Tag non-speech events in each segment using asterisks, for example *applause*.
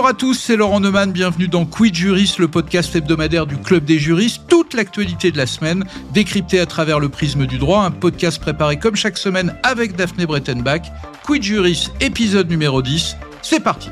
Bonjour à tous, c'est Laurent Neumann, bienvenue dans Quid Juris, le podcast hebdomadaire du Club des juristes. Toute l'actualité de la semaine, décryptée à travers le prisme du droit, un podcast préparé comme chaque semaine avec Daphné Brettenbach. Quid Juris, épisode numéro 10, c'est parti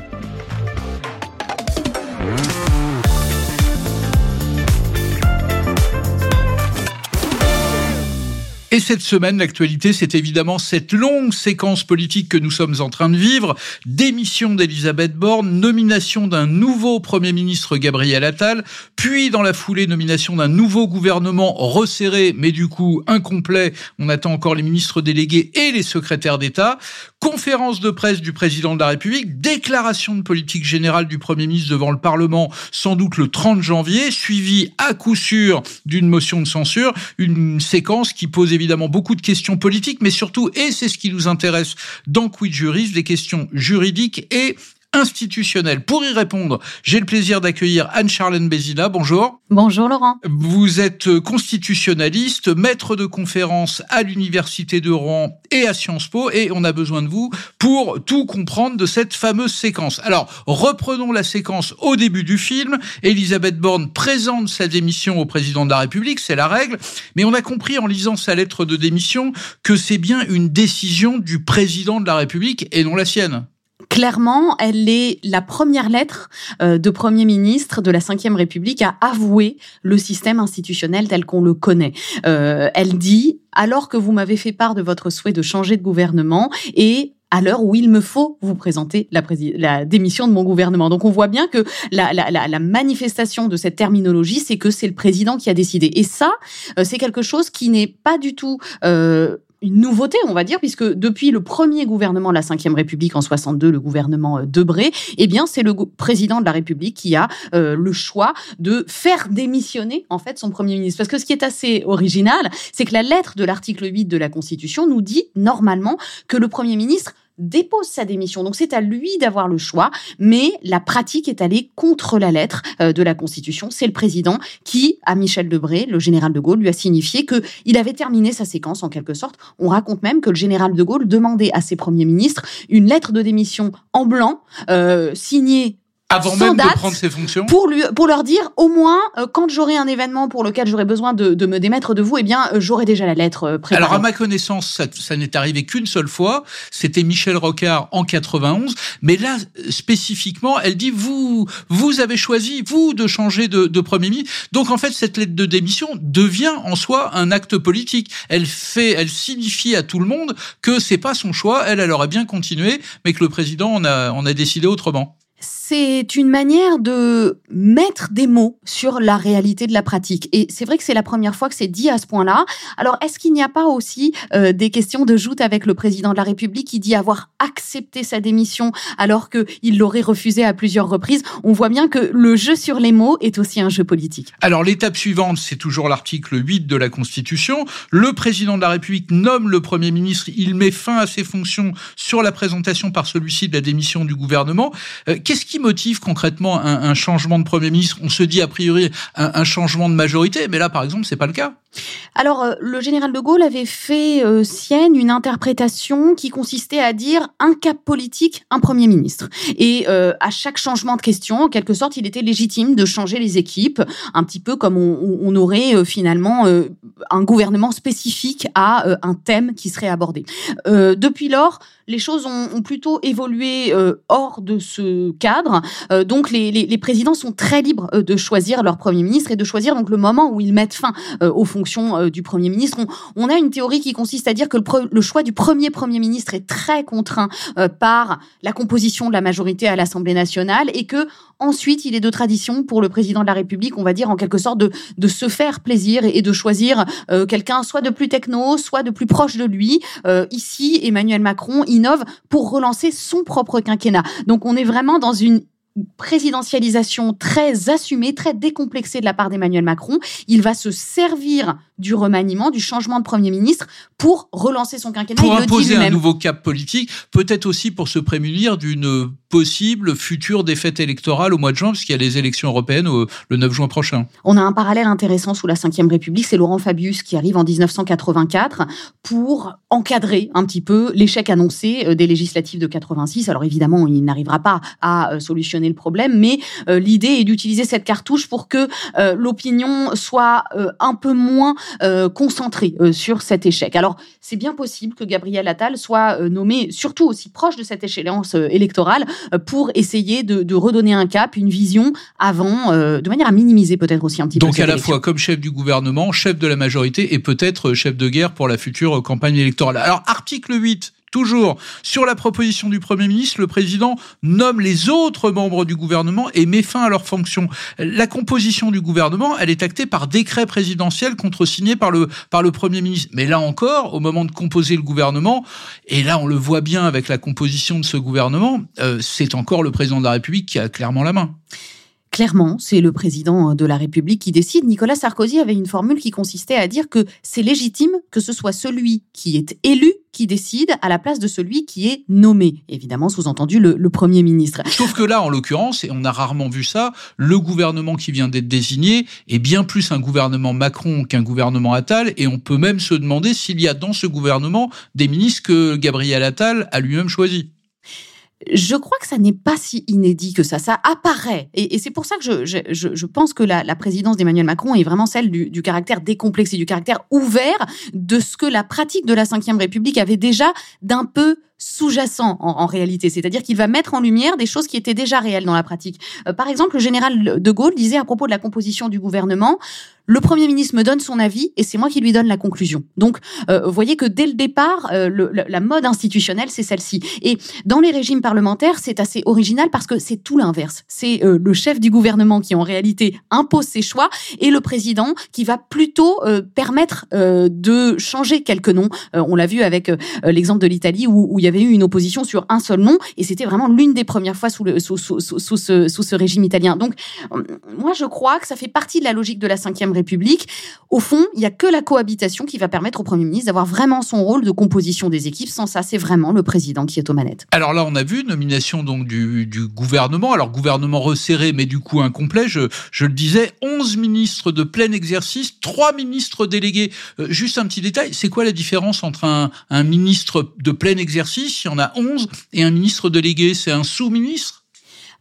Et cette semaine, l'actualité, c'est évidemment cette longue séquence politique que nous sommes en train de vivre. Démission d'Elisabeth Borne, nomination d'un nouveau Premier ministre Gabriel Attal, puis dans la foulée, nomination d'un nouveau gouvernement resserré, mais du coup incomplet. On attend encore les ministres délégués et les secrétaires d'État. Conférence de presse du président de la République, déclaration de politique générale du Premier ministre devant le Parlement, sans doute le 30 janvier, suivi à coup sûr d'une motion de censure, une séquence qui pose évidemment beaucoup de questions politiques, mais surtout, et c'est ce qui nous intéresse dans Quid Juris, des questions juridiques et institutionnelle. Pour y répondre, j'ai le plaisir d'accueillir Anne-Charlène Bézina. Bonjour. Bonjour Laurent. Vous êtes constitutionnaliste, maître de conférence à l'Université de Rouen et à Sciences Po et on a besoin de vous pour tout comprendre de cette fameuse séquence. Alors, reprenons la séquence au début du film. Elisabeth Borne présente sa démission au président de la République, c'est la règle, mais on a compris en lisant sa lettre de démission que c'est bien une décision du président de la République et non la sienne clairement, elle est la première lettre euh, de Premier ministre de la Ve République à avouer le système institutionnel tel qu'on le connaît. Euh, elle dit, alors que vous m'avez fait part de votre souhait de changer de gouvernement et à l'heure où il me faut vous présenter la, la, démission de mon gouvernement. Donc on voit bien que la, la, la manifestation de cette terminologie, c'est que c'est le président qui a décidé. Et ça, euh, c'est quelque chose qui n'est pas du tout euh, une nouveauté, on va dire, puisque depuis le premier gouvernement de la Ve République en 62, le gouvernement euh, Debré, eh bien, c'est le président de la République qui a euh, le choix de faire démissionner, en fait, son premier ministre. Parce que ce qui est assez original, c'est que la lettre de l'article 8 de la Constitution nous dit, normalement, que le premier ministre dépose sa démission. Donc c'est à lui d'avoir le choix, mais la pratique est allée contre la lettre euh, de la Constitution. C'est le président qui, à Michel Debré, le général de Gaulle, lui a signifié que il avait terminé sa séquence en quelque sorte. On raconte même que le général de Gaulle demandait à ses premiers ministres une lettre de démission en blanc euh, signée avant même de prendre ses fonctions pour lui pour leur dire au moins euh, quand j'aurai un événement pour lequel j'aurai besoin de, de, me démettre de vous eh bien euh, j'aurai déjà la lettre euh, préparée. Alors à ma connaissance ça, ça n'est arrivé qu'une seule fois, c'était Michel Rocard en 91, mais là spécifiquement, elle dit vous vous avez choisi vous de changer de, de premier ministre. Donc en fait cette lettre de démission devient en soi un acte politique. Elle fait elle signifie à tout le monde que c'est pas son choix, elle elle aurait bien continué mais que le président en a on a décidé autrement c'est une manière de mettre des mots sur la réalité de la pratique. Et c'est vrai que c'est la première fois que c'est dit à ce point-là. Alors, est-ce qu'il n'y a pas aussi euh, des questions de joute avec le président de la République qui dit avoir accepté sa démission alors qu'il l'aurait refusé à plusieurs reprises? On voit bien que le jeu sur les mots est aussi un jeu politique. Alors, l'étape suivante, c'est toujours l'article 8 de la Constitution. Le président de la République nomme le Premier ministre, il met fin à ses fonctions sur la présentation par celui-ci de la démission du gouvernement. Euh, qu'est-ce qui motive concrètement un, changement de Premier ministre On se dit a priori un, changement de majorité, mais là, par exemple, c'est pas le cas. Alors, euh, le général de Gaulle avait fait euh, sienne une interprétation qui consistait à dire un cap politique, un Premier ministre. Et euh, à chaque changement de question, en quelque sorte, il était légitime de changer les équipes, un petit peu comme on, on aurait finalement un gouvernement spécifique à un thème qui serait abordé. depuis lors, les choses ont, plutôt évolué hors de ce cadre. donc, les, les, les, présidents sont très libres de choisir leur Premier ministre et de choisir donc le moment où ils mettent fin au fond fonction euh, du Premier ministre. On, a une théorie qui consiste à dire que le, choix du premier Premier ministre est très contraint euh, par la composition de la majorité à l'Assemblée nationale et que ensuite il est de tradition pour le président de la République, on va dire en quelque sorte, de, se faire plaisir et, de choisir euh, quelqu'un soit de plus techno, soit de plus proche de lui. ici, Emmanuel Macron innove pour relancer son propre quinquennat. Donc on est vraiment dans une présidentialisation très assumée, très décomplexée de la part d'Emmanuel Macron. Il va se servir du remaniement, du changement de Premier ministre pour relancer son quinquennat. Pour imposer un nouveau cap politique, peut-être aussi pour se prémunir d'une possible future défaite électorale au mois de juin, puisqu'il y a les élections européennes le 9 juin prochain. On a un parallèle intéressant sous la Ve République, c'est Laurent Fabius qui arrive en 1984 pour encadrer un petit peu l'échec annoncé euh, des législatives de 86. Alors évidemment, il n'arrivera pas à euh, solutionner le problème, mais euh, l'idée est d'utiliser cette cartouche pour que l'opinion soit un peu moins concentrée sur cet échec. Alors c'est bien possible que Gabriel Attal soit nommé surtout aussi proche de cette échéance électorale pour essayer de, de, redonner un cap, une vision avant, de manière à minimiser peut-être aussi un petit peu. Donc à la fois comme chef du gouvernement, chef de la majorité et peut-être chef de guerre pour la future campagne électorale. Alors article 8 Toujours, sur la proposition du Premier ministre, le président nomme les autres membres du gouvernement et met fin à leurs fonctions. La composition du gouvernement, elle est actée par décret présidentiel contresigné par le, par le Premier ministre. Mais là encore, au moment de composer le gouvernement, et là on le voit bien avec la composition de ce gouvernement, euh, c'est encore le président de la République qui a clairement la main. Clairement, c'est le président de la République qui décide. Nicolas Sarkozy avait une formule qui consistait à dire que c'est légitime que ce soit celui qui est élu qui décide à la place de celui qui est nommé. Évidemment, sous-entendu le, Premier ministre. Sauf que là, en l'occurrence, et on a rarement vu ça, le gouvernement qui vient d'être désigné est bien plus un gouvernement Macron qu'un gouvernement Attal, et on peut même se demander s'il y a dans ce gouvernement des ministres que Gabriel Attal a lui-même choisis je crois que ça n'est pas si inédit que ça. Ça apparaît. Et, c'est pour ça que je, je, je pense que la, présidence d'Emmanuel Macron est vraiment celle du, du, caractère décomplexé, du caractère ouvert de ce que la pratique de la Ve République avait déjà d'un peu sous-jacent en, réalité, c'est-à-dire qu'il va mettre en lumière des choses qui étaient déjà réelles dans la pratique. Euh, par exemple, le général de Gaulle disait à propos de la composition du gouvernement, le Premier ministre me donne son avis et c'est moi qui lui donne la conclusion. Donc, euh, vous voyez que dès le départ, euh, le, la mode institutionnelle, c'est celle-ci. Et dans les régimes parlementaires, c'est assez original parce que c'est tout l'inverse. C'est le chef du gouvernement qui, en réalité, impose ses choix et le président qui va plutôt permettre de changer quelques noms. on l'a vu avec l'exemple de l'Italie où, où il y avait eu une opposition sur un seul nom, et c'était vraiment l'une des premières fois sous, le, sous, sous, sous, ce, sous ce régime italien. Donc, euh, moi, je crois que ça fait partie de la logique de la Ve République. Au fond, il n'y a que la cohabitation qui va permettre au Premier ministre d'avoir vraiment son rôle de composition des équipes. Sans ça, c'est vraiment le président qui est aux manettes. Alors là, on a vu nomination donc du, du gouvernement. Alors, gouvernement resserré, mais du coup incomplet. Je, je le disais, 11 ministres de plein exercice, 3 ministres délégués. Euh, juste un petit détail, c'est quoi la différence entre un, un ministre de plein exercice il y en a 11, et un ministre délégué, c'est un sous-ministre?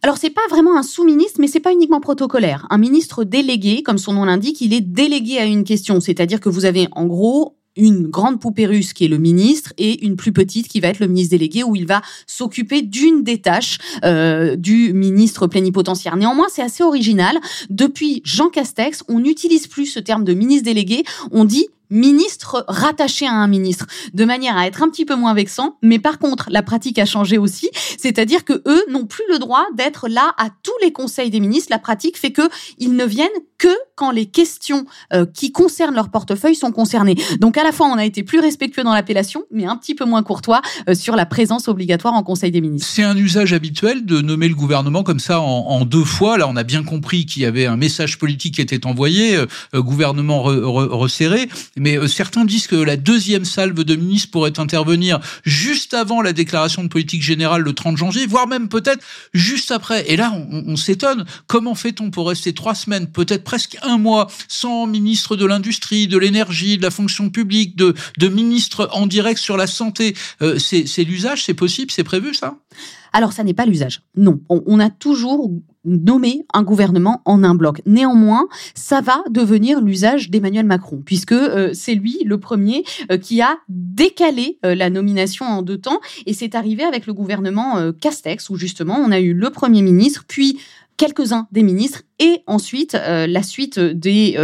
Alors c'est pas vraiment un sous-ministre, mais c'est pas uniquement protocolaire. Un ministre délégué, comme son nom l'indique, il est délégué à une question, c'est-à-dire que vous avez en gros une grande poupée russe qui est le ministre et une plus petite qui va être le ministre délégué où il va s'occuper d'une des tâches euh, du ministre plénipotentiaire. Néanmoins, c'est assez original. Depuis Jean Castex, on n'utilise plus ce terme de ministre délégué, on dit ministre rattaché à un ministre, de manière à être un petit peu moins vexant. Mais par contre, la pratique a changé aussi, c'est-à-dire que eux n'ont plus le droit d'être là à tous les conseils des ministres. La pratique fait que ils ne viennent que quand les questions euh, qui concernent leur portefeuille sont concernées. Donc à la fois, on a été plus respectueux dans l'appellation, mais un petit peu moins courtois euh, sur la présence obligatoire en Conseil des ministres. C'est un usage habituel de nommer le gouvernement comme ça en, deux fois. Là, on a bien compris qu'il y avait un message politique qui était envoyé, euh, gouvernement resserré. Mais euh, certains disent que la deuxième salve de ministres pourrait intervenir juste avant la déclaration de politique générale le 30 janvier, voire même peut-être juste après. Et là, on, s'étonne. Comment fait-on pour rester trois semaines, peut-être presque un mois, sans ministre de l'industrie, de l'énergie, de la fonction publique, de, ministre en direct sur la santé? Euh, C'est l'usage, c'est possible, c'est prévu ça? Alors, ça n'est pas l'usage. Non. On, a toujours nommé un gouvernement en un bloc. Néanmoins, ça va devenir l'usage d'Emmanuel Macron, puisque euh, c'est lui le premier euh, qui a décalé euh, la nomination en deux temps, et c'est arrivé avec le gouvernement Castex, où justement on a eu le Premier ministre, puis quelques-uns des ministres et ensuite la suite des,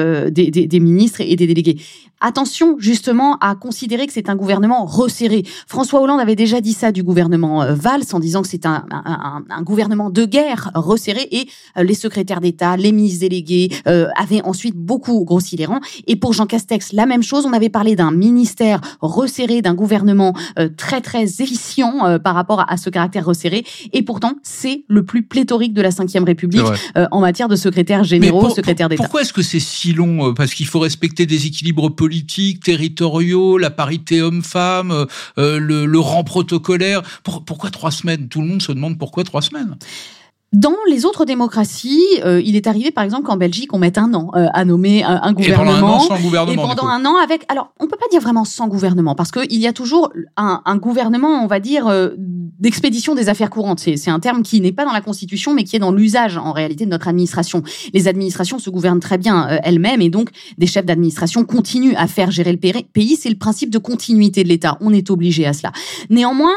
ministres et des délégués attention justement à considérer que c'est un gouvernement resserré. François Hollande avait déjà dit ça du gouvernement euh, Valls en disant que c'est un, un, gouvernement de guerre resserré et euh, les secrétaires d'État, les ministres délégués euh, avaient ensuite beaucoup grossi les rangs. Et pour Jean Castex, la même chose. On avait parlé d'un ministère resserré, d'un gouvernement très très efficient par rapport à, ce caractère resserré. Et pourtant, c'est le plus pléthorique de la Ve République en matière de secrétaires généraux, secrétaires d'État. Pourquoi est-ce que c'est si long Parce qu'il faut respecter des équilibres politiques, territoriaux, la parité homme-femme, le, le, rang protocolaire. pourquoi trois semaines? Tout le monde se demande pourquoi trois semaines? Dans les autres démocraties, euh, il est arrivé par exemple qu'en Belgique, on mette un an euh, à nommer un, gouvernement. Et pendant un an sans gouvernement. Et pendant un an avec. Alors, on peut pas dire vraiment sans gouvernement parce qu'il y a toujours un, un gouvernement, on va dire, euh, d'expédition des affaires courantes. C'est un terme qui n'est pas dans la Constitution, mais qui est dans l'usage en réalité de notre administration. Les administrations se gouvernent très bien elles-mêmes et donc des chefs d'administration continuent à faire gérer le pays. C'est le principe de continuité de l'État. On est obligé à cela. Néanmoins,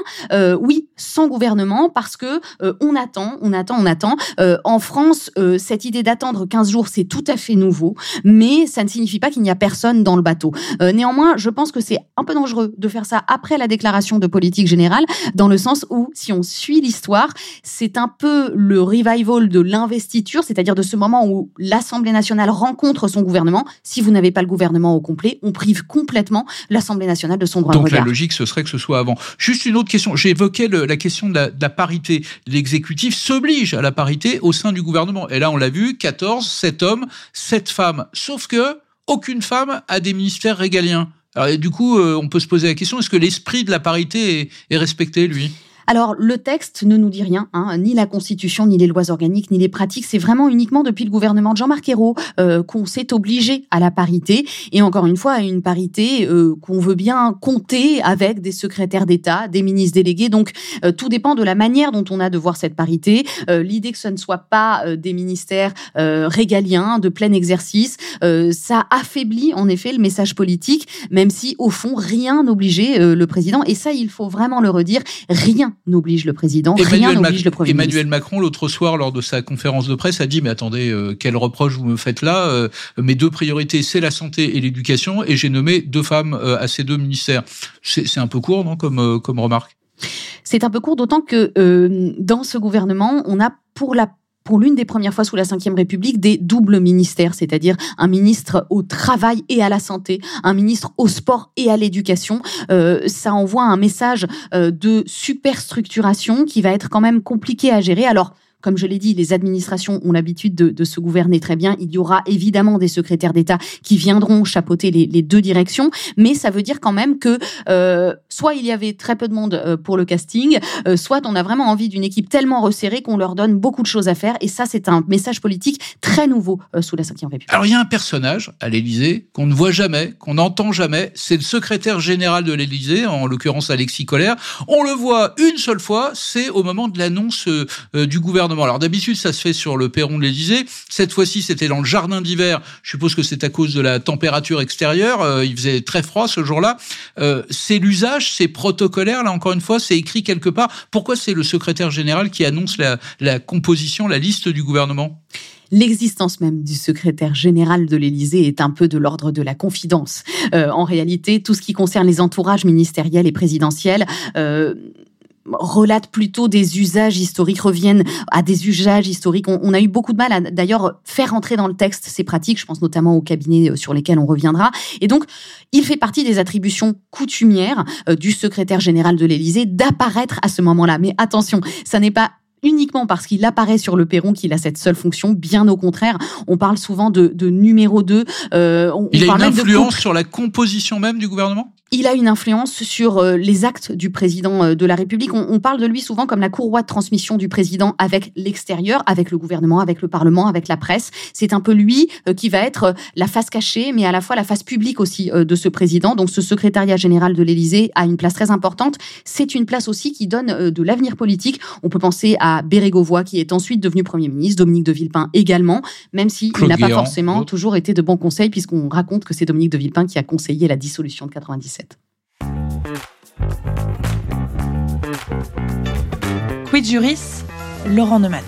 oui, sans gouvernement parce que on attend, on attend, on attend. Euh, en France, euh, cette idée d'attendre 15 jours, c'est tout à fait nouveau, mais ça ne signifie pas qu'il n'y a personne dans le bateau. Euh, néanmoins, je pense que c'est un peu dangereux de faire ça après la déclaration de politique générale, dans le sens où, si on suit l'histoire, c'est un peu le revival de l'investiture, c'est-à-dire de ce moment où l'Assemblée nationale rencontre son gouvernement. Si vous n'avez pas le gouvernement au complet, on prive complètement l'Assemblée nationale de son droit Donc de regard. Donc la logique, ce serait que ce soit avant. Juste une autre question. J'ai évoqué la question de la, de la parité. L'exécutif s'oblige à la parité au sein du gouvernement. Et là, on l'a vu, 14, 7 hommes, 7 femmes. Sauf que aucune femme a des ministères régaliens. Alors, du coup, euh, on peut se poser la question, est-ce que l'esprit de la parité est, est respecté, lui? Alors, le texte ne nous dit rien, hein, ni la Constitution, ni les lois organiques, ni les pratiques. C'est vraiment uniquement depuis le gouvernement de Jean-Marc Ayrault euh, qu'on s'est obligé à la parité. Et encore une fois, à une parité euh, qu'on veut bien compter avec des secrétaires d'État, des ministres délégués. Donc, euh, tout dépend de la manière dont on a de voir cette parité. L'idée que ce ne soit pas des ministères régaliens, de plein exercice, ça affaiblit en effet le message politique, même si, au fond, rien n'obligeait le président. Et ça, il faut vraiment le redire, rien n'oblige le président, rien n'oblige le Premier Emmanuel Macron, l'autre soir, lors de sa conférence de presse, a dit, mais attendez, euh, quel reproche vous me faites là euh, Mes deux priorités, c'est la santé et l'éducation, et j'ai nommé deux femmes euh, à ces deux ministères. C'est un peu court, non, comme, comme remarque? C'est un peu court, d'autant que dans ce gouvernement, on a pour la pour l'une des premières fois sous la Ve République, des doubles ministères, c'est-à-dire un ministre au travail et à la santé, un ministre au sport et à l'éducation. Euh, ça envoie un message euh, de superstructuration qui va être quand même compliqué à gérer. Alors, comme je l'ai dit, les administrations ont l'habitude de, se gouverner très bien. Il y aura évidemment des secrétaires d'État qui viendront chapeauter les, deux directions, mais ça veut dire quand même que euh, soit il y avait très peu de monde euh, pour le casting, euh, soit on a vraiment envie d'une équipe tellement resserrée qu'on leur donne beaucoup de choses à faire. Et ça, c'est un message politique très nouveau sous la Ve République. Alors il y a un personnage à l'Élysée qu'on ne voit jamais, qu'on n'entend jamais. C'est le secrétaire général de l'Élysée, en l'occurrence Alexis Collère. On le voit une seule fois, c'est au moment de l'annonce du gouvernement alors d'habitude, ça se fait sur le perron de l'Élysée. Cette fois-ci, c'était dans le jardin d'hiver. Je suppose que c'est à cause de la température extérieure. Euh, il faisait très froid ce jour-là. Euh, c'est l'usage, c'est protocolaire. Là, encore une fois, c'est écrit quelque part. Pourquoi c'est le secrétaire général qui annonce la, composition, la liste du gouvernement? L'existence même du secrétaire général de l'Élysée est un peu de l'ordre de la confidence. Euh, en réalité, tout ce qui concerne les entourages ministériels et présidentiels, relate plutôt des usages historiques, reviennent à des usages historiques. On, a eu beaucoup de mal à d'ailleurs faire entrer dans le texte ces pratiques, je pense notamment aux cabinets euh, sur lesquels on reviendra. Et donc, il fait partie des attributions coutumières euh, du secrétaire général de l'Élysée d'apparaître à ce moment-là. Mais attention, ça n'est pas uniquement parce qu'il apparaît sur le perron qu'il a cette seule fonction. Bien au contraire, on parle souvent de, numéro 2. Euh, il a une influence sur la composition même du gouvernement? Il a une influence sur euh, les actes du président euh, de la République. On, parle de lui souvent comme la courroie de transmission du président avec l'extérieur, avec le gouvernement, avec le Parlement, avec la presse. C'est un peu lui euh, qui va être la face cachée, mais à la fois la face publique aussi de ce président. Donc ce secrétariat général de l'Élysée a une place très importante. C'est une place aussi qui donne de l'avenir politique. On peut penser à Bérégovoy, qui est ensuite devenu Premier ministre, Dominique de Villepin également, même s'il n'a pas forcément toujours été de bons conseils, puisqu'on raconte que c'est Dominique de Villepin qui a conseillé la dissolution de 97. Quid Juris, Laurent Neumann.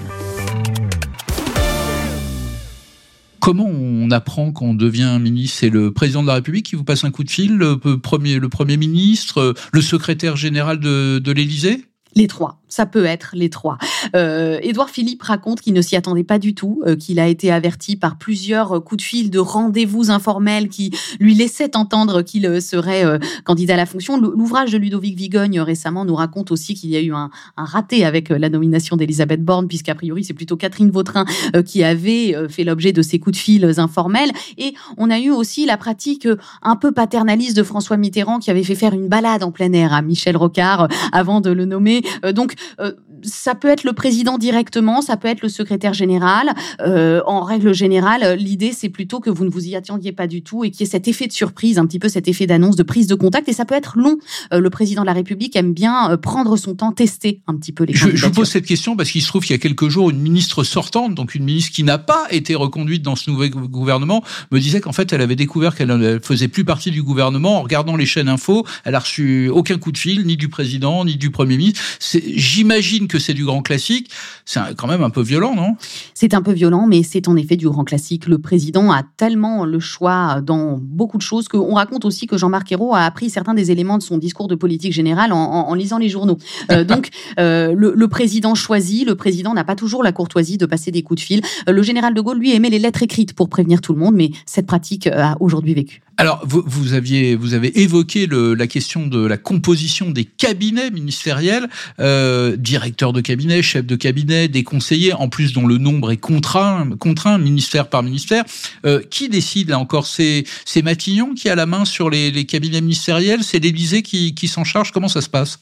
Comment on apprend qu'on devient ministre? C'est le président de la République qui vous passe un coup de fil, le premier, le premier ministre, le secrétaire général de, de l'Élysée? Les trois ça peut être les trois. Euh, Édouard Philippe raconte qu'il ne s'y attendait pas du tout, euh, qu'il a été averti par plusieurs coups de fil de rendez-vous informels qui lui laissaient entendre qu'il euh, serait euh, candidat à la fonction. L'ouvrage de Ludovic Vigogne récemment nous raconte aussi qu'il y a eu un, un raté avec la nomination d'Elisabeth Borne, puisqu'a priori c'est plutôt Catherine Vautrin qui avait fait l'objet de ces coups de fil informels. Et on a eu aussi la pratique un peu paternaliste de François Mitterrand qui avait fait faire une balade en plein air à Michel Rocard avant de le nommer. Donc euh, ça peut être le président directement, ça peut être le secrétaire général. Euh, en règle générale, l'idée c'est plutôt que vous ne vous y attendiez pas du tout et qu'il y ait cet effet de surprise, un petit peu cet effet d'annonce, de prise de contact. Et ça peut être long. Euh, le président de la République aime bien prendre son temps, tester un petit peu les je, je vous pose cette question parce qu'il se trouve qu'il y a quelques jours, une ministre sortante, donc une ministre qui n'a pas été reconduite dans ce nouveau gouvernement, me disait qu'en fait elle avait découvert qu'elle ne faisait plus partie du gouvernement en regardant les chaînes info. Elle a reçu aucun coup de fil, ni du président, ni du premier ministre. J'imagine que c'est du grand classique. C'est quand même un peu violent, non? C'est un peu violent, mais c'est en effet du grand classique. Le président a tellement le choix dans beaucoup de choses qu'on raconte aussi que Jean-Marc Ayrault a appris certains des éléments de son discours de politique générale en, lisant les journaux. Euh, *laughs* donc, euh, le, président choisit, le président n'a pas toujours la courtoisie de passer des coups de fil. Euh, le général de Gaulle, lui, aimait les lettres écrites pour prévenir tout le monde, mais cette pratique a aujourd'hui vécu. Alors, vous, vous, aviez, vous avez évoqué le, la question de la composition des cabinets ministériels, euh, directeur de cabinet, chef de cabinet, des conseillers, en plus dont le nombre est contraint, contraint ministère par ministère. Euh, qui décide là encore? C'est Matignon qui a la main sur les, cabinets ministériels? C'est l'Élysée qui, qui s'en charge? Comment ça se passe?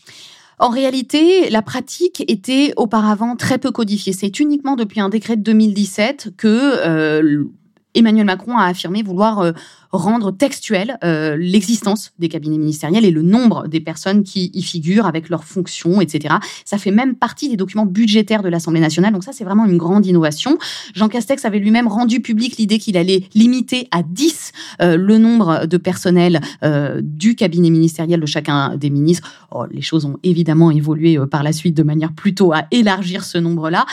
En réalité, la pratique était auparavant très peu codifiée. C'est uniquement depuis un décret de 2017 que euh, Emmanuel Macron a affirmé vouloir euh, rendre textuel euh, l'existence des cabinets ministériels et le nombre des personnes qui y figurent avec leurs fonctions, etc. Ça fait même partie des documents budgétaires de l'Assemblée nationale. Donc ça, c'est vraiment une grande innovation. Jean Castex avait lui-même rendu public l'idée qu'il allait limiter à 10 euh, le nombre de personnels euh, du cabinet ministériel de chacun des ministres. Oh, les choses ont évidemment évolué par la suite de manière plutôt à élargir ce nombre-là.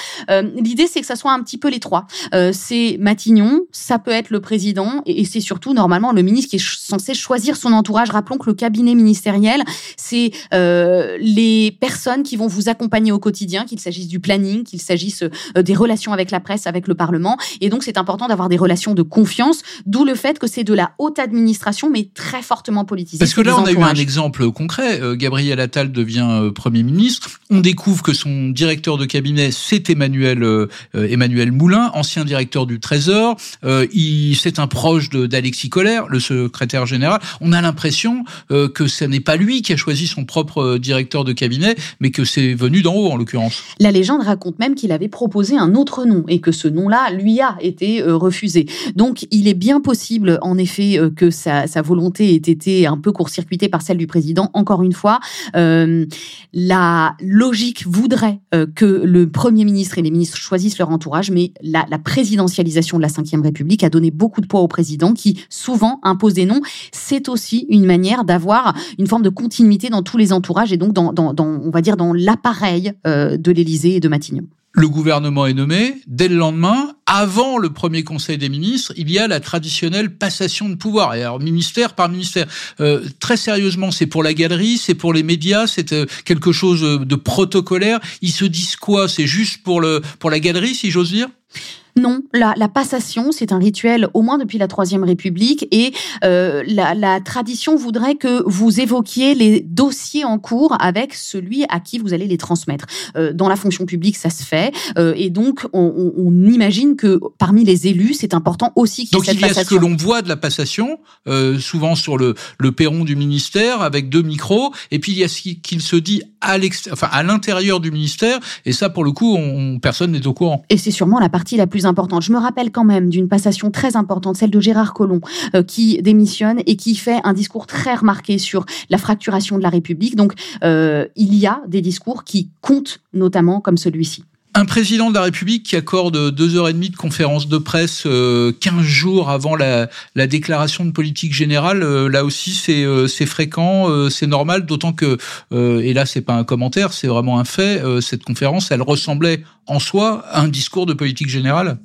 l'idée, c'est que ça soit un petit peu les trois. c'est Matignon, ça peut être le président et, et c'est surtout normalement le ministre qui est censé choisir son entourage. Rappelons que le cabinet ministériel, c'est euh, les personnes qui vont vous accompagner au quotidien, qu'il s'agisse du planning, qu'il s'agisse euh, des relations avec la presse, avec le Parlement. Et donc, c'est important d'avoir des relations de confiance, d'où le fait que c'est de la haute administration, mais très fortement politisée. Parce que là, on a eu un exemple concret. Euh, Gabriel Attal devient Premier ministre. On découvre que son directeur de cabinet, c'est Emmanuel, Emmanuel Moulin, ancien directeur du Trésor. il C'est un proche d'Alexis Colère, le secrétaire général, on a l'impression euh, que ce n'est pas lui qui a choisi son propre euh, directeur de cabinet, mais que c'est venu d'en haut en l'occurrence. La légende raconte même qu'il avait proposé un autre nom et que ce nom-là lui a été euh, refusé. Donc il est bien possible en effet que sa, volonté ait été un peu court-circuitée par celle du président. Encore une fois, la logique voudrait que le Premier ministre et les ministres choisissent leur entourage, mais la, la présidentialisation de la Ve République a donné beaucoup de poids au président qui souvent impose des noms, c'est aussi une manière d'avoir une forme de continuité dans tous les entourages et donc dans, on va dire, dans l'appareil euh, de l'Élysée et de Matignon. Le gouvernement est nommé. Dès le lendemain, avant le premier Conseil des ministres, il y a la traditionnelle passation de pouvoir. Et alors, ministère par ministère. Euh, très sérieusement, c'est pour la galerie, c'est pour les médias, c'est euh, quelque chose de protocolaire. Ils se disent quoi? C'est juste pour, le, pour la galerie, si j'ose dire? Non, la, la passation, c'est un rituel au moins depuis la Troisième République et euh, la, la, tradition voudrait que vous évoquiez les dossiers en cours avec celui à qui vous allez les transmettre. Euh, dans la fonction publique, ça se fait euh, et donc on, on, imagine que parmi les élus, c'est important aussi qu'il y ait cette passation. Donc il y a ce que l'on voit de la passation, euh, souvent sur le, le perron du ministère avec deux micros, et puis il y a ce qu'il se dit à l'intérieur du ministère, et ça pour le coup, on, personne n'est au courant. Et c'est sûrement la partie la plus importante. Je me rappelle quand même d'une passation très importante, celle de Gérard Collomb, euh, qui démissionne et qui fait un discours très remarqué sur la fracturation de la République. Donc, euh, il y a des discours qui comptent, notamment comme celui-ci. Un président de la République qui accorde deux heures et demie de conférence de presse euh, 15 jours avant la, la, déclaration de politique générale, euh, là aussi c'est euh, fréquent, c'est normal, d'autant que, et là c'est pas un commentaire, c'est vraiment un fait, cette conférence, elle ressemblait en soi à un discours de politique générale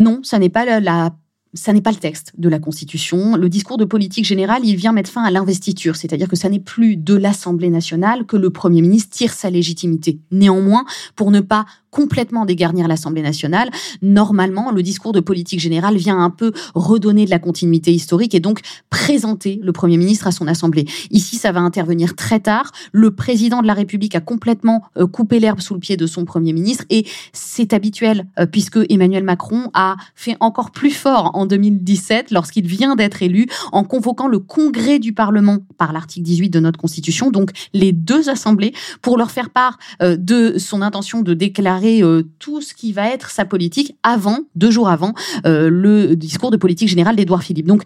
Non, ça n'est pas la, la ça n'est pas le texte de la Constitution. Le discours de politique générale, il vient mettre fin à l'investiture, c'est-à-dire que ça n'est plus de l'Assemblée nationale que le Premier ministre tire sa légitimité. Néanmoins, pour ne pas complètement dégarnir l'Assemblée nationale, normalement, le discours de politique générale vient un peu redonner de la continuité historique et donc présenter le Premier ministre à son Assemblée. Ici, ça va intervenir très tard. Le président de la République a complètement euh, coupé l'herbe sous le pied de son Premier ministre et c'est habituel euh, puisque Emmanuel Macron a fait encore plus fort en 2017 lorsqu'il vient d'être élu en convoquant le Congrès du Parlement par l'article 18 de notre Constitution, donc les deux assemblées, pour leur faire part euh, de son intention de déclarer euh, tout ce qui va être sa politique avant, deux jours avant, euh, le discours de politique générale d'Édouard Philippe. Donc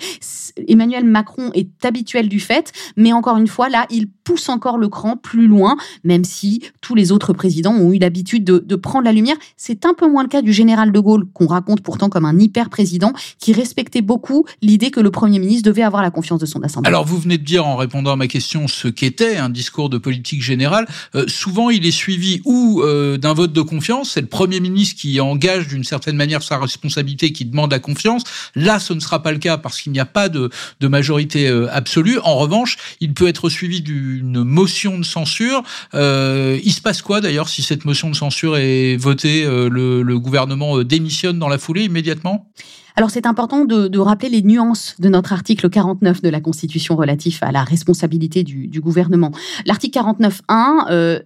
Emmanuel Macron est habituel du fait, mais encore une fois, là, il pousse encore le cran plus loin, même si tous les autres présidents ont eu l'habitude de, prendre la lumière. C'est un peu moins le cas du général de Gaulle, qu'on raconte pourtant comme un hyper-président, qui respectait beaucoup l'idée que le Premier ministre devait avoir la confiance de son Assemblée. Alors vous venez de dire en répondant à ma question ce qu'était un discours de politique générale. Euh, souvent il est suivi ou d'un vote de confiance, c'est le Premier ministre qui engage d'une certaine manière sa responsabilité, qui demande la confiance. Là ce ne sera pas le cas parce qu'il n'y a pas de, majorité euh, absolue. En revanche, il peut être suivi d'une motion de censure. Euh, il se passe quoi d'ailleurs si cette motion de censure est votée le, le gouvernement démissionne dans la foulée immédiatement? Alors c'est important de, rappeler les nuances de notre article 49 de la Constitution relatif à la responsabilité du, gouvernement. L'article 49.1 euh,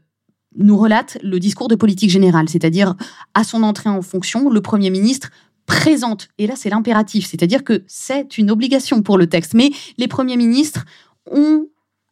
nous relate le discours de politique générale, c'est-à-dire à son entrée en fonction, le Premier ministre présente, et là c'est l'impératif, c'est-à-dire que c'est une obligation pour le texte, mais les premiers ministres ont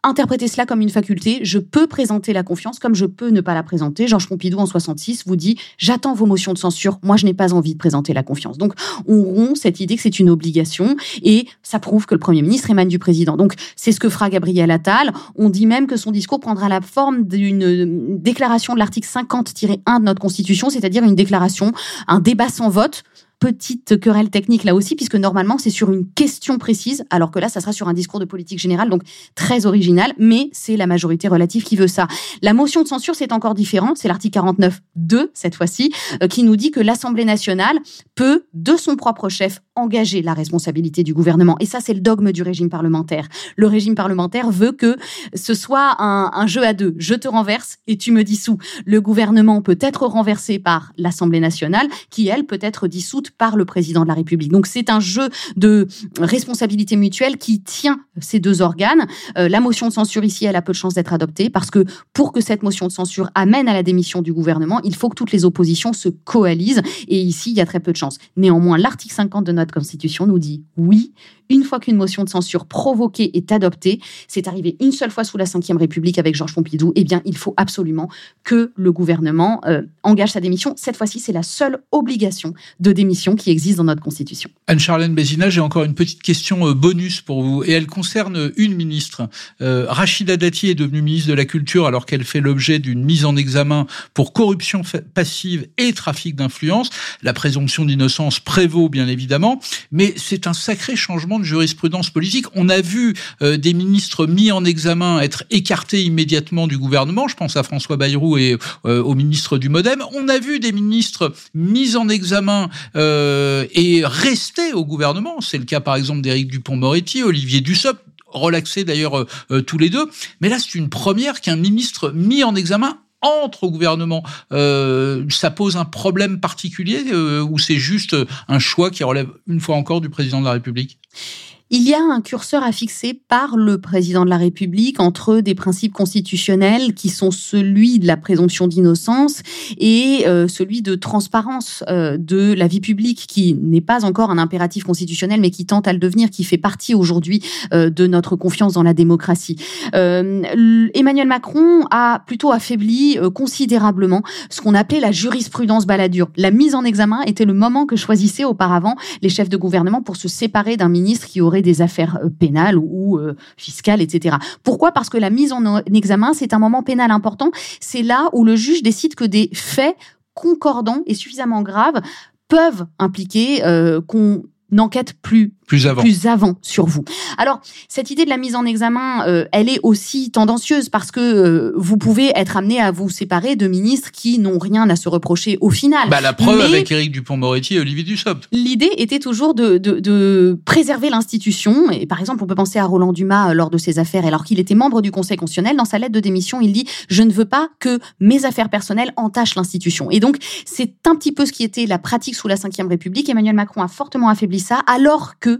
interpréter cela comme une faculté. Je peux présenter la confiance comme je peux ne pas la présenter. Georges Pompidou en 66 vous dit j'attends vos motions de censure. Moi, je n'ai pas envie de présenter la confiance. Donc, on rompt cette idée que c'est une obligation et ça prouve que le Premier ministre émane du président. Donc, c'est ce que fera Gabriel Attal. On dit même que son discours prendra la forme d'une déclaration de l'article 50-1 de notre Constitution, c'est-à-dire une déclaration, un débat sans vote petite querelle technique là aussi, puisque normalement c'est sur une question précise, alors que là ça sera sur un discours de politique générale, donc très original, mais c'est la majorité relative qui veut ça. La motion de censure c'est encore différent, c'est l'article 49.2 cette fois-ci, euh, qui nous dit que l'Assemblée nationale peut, de son propre chef, engager la responsabilité du gouvernement. Et ça c'est le dogme du régime parlementaire. Le régime parlementaire veut que ce soit un, un jeu à deux. Je te renverse et tu me dissous. Le gouvernement peut être renversé par l'Assemblée nationale, qui elle peut être dissoute par le président de la République. Donc c'est un jeu de responsabilité mutuelle qui tient ces deux organes. Euh, la motion de censure ici, elle a peu de chances d'être adoptée parce que pour que cette motion de censure amène à la démission du gouvernement, il faut que toutes les oppositions se coalisent et ici, il y a très peu de chances. Néanmoins, l'article 50 de notre Constitution nous dit oui, une fois qu'une motion de censure provoquée est adoptée, c'est arrivé une seule fois sous la Ve République avec Georges Pompidou, eh bien, il faut absolument que le gouvernement euh, engage sa démission. Cette fois-ci, c'est la seule obligation de démission qui existe dans notre Constitution. Anne-Charlène Bézina, j'ai encore une petite question euh, bonus pour vous, et elle concerne une ministre. Euh, Rachida Dati est devenue ministre de la Culture alors qu'elle fait l'objet d'une mise en examen pour corruption passive et trafic d'influence. La présomption d'innocence prévaut, bien évidemment, mais c'est un sacré changement de jurisprudence politique. On a vu euh, des ministres mis en examen être écartés immédiatement du gouvernement. Je pense à François Bayrou et euh, au ministre du Modem. On a vu des ministres mis en examen euh, et restés au gouvernement. C'est le cas par exemple d'Éric Dupont-Moretti, Olivier Dussopt relaxés d'ailleurs tous les deux. Mais là, c'est une première qu'un ministre mis en examen entre au gouvernement, euh, ça pose un problème particulier euh, ou c'est juste un choix qui relève une fois encore du président de la République? Il y a un curseur à fixer par le président de la République entre des principes constitutionnels qui sont celui de la présomption d'innocence et euh, celui de transparence euh, de la vie publique, qui n'est pas encore un impératif constitutionnel, mais qui tente à le devenir, qui fait partie aujourd'hui euh, de notre confiance dans la démocratie. Emmanuel Macron a plutôt affaibli considérablement ce qu'on appelait la jurisprudence baladure. La mise en examen était le moment que choisissaient auparavant les chefs de gouvernement pour se séparer d'un ministre qui aurait des affaires euh, pénales ou euh, fiscales, etc. Pourquoi? Parce que la mise en examen, c'est un moment pénal important. C'est là où le juge décide que des faits concordants et suffisamment graves peuvent impliquer euh, qu'on enquête plus plus avant. plus avant sur vous. Alors, cette idée de la mise en examen, euh, elle est aussi tendancieuse parce que euh, vous pouvez être amené à vous séparer de ministres qui n'ont rien à se reprocher au final. Bah, la preuve Mais- avec Éric Dupont-Moretti et Olivier Dussopt. L'idée était toujours de, de, de préserver l'institution. Et par exemple, on peut penser à Roland Dumas euh, lors de ses affaires. Alors qu'il était membre du Conseil constitutionnel, dans sa lettre de démission, il dit « Je ne veux pas que mes affaires personnelles entachent l'institution ». Et donc, c'est un petit peu ce qui était la pratique sous la Ve République. Emmanuel Macron a fortement affaibli ça, alors que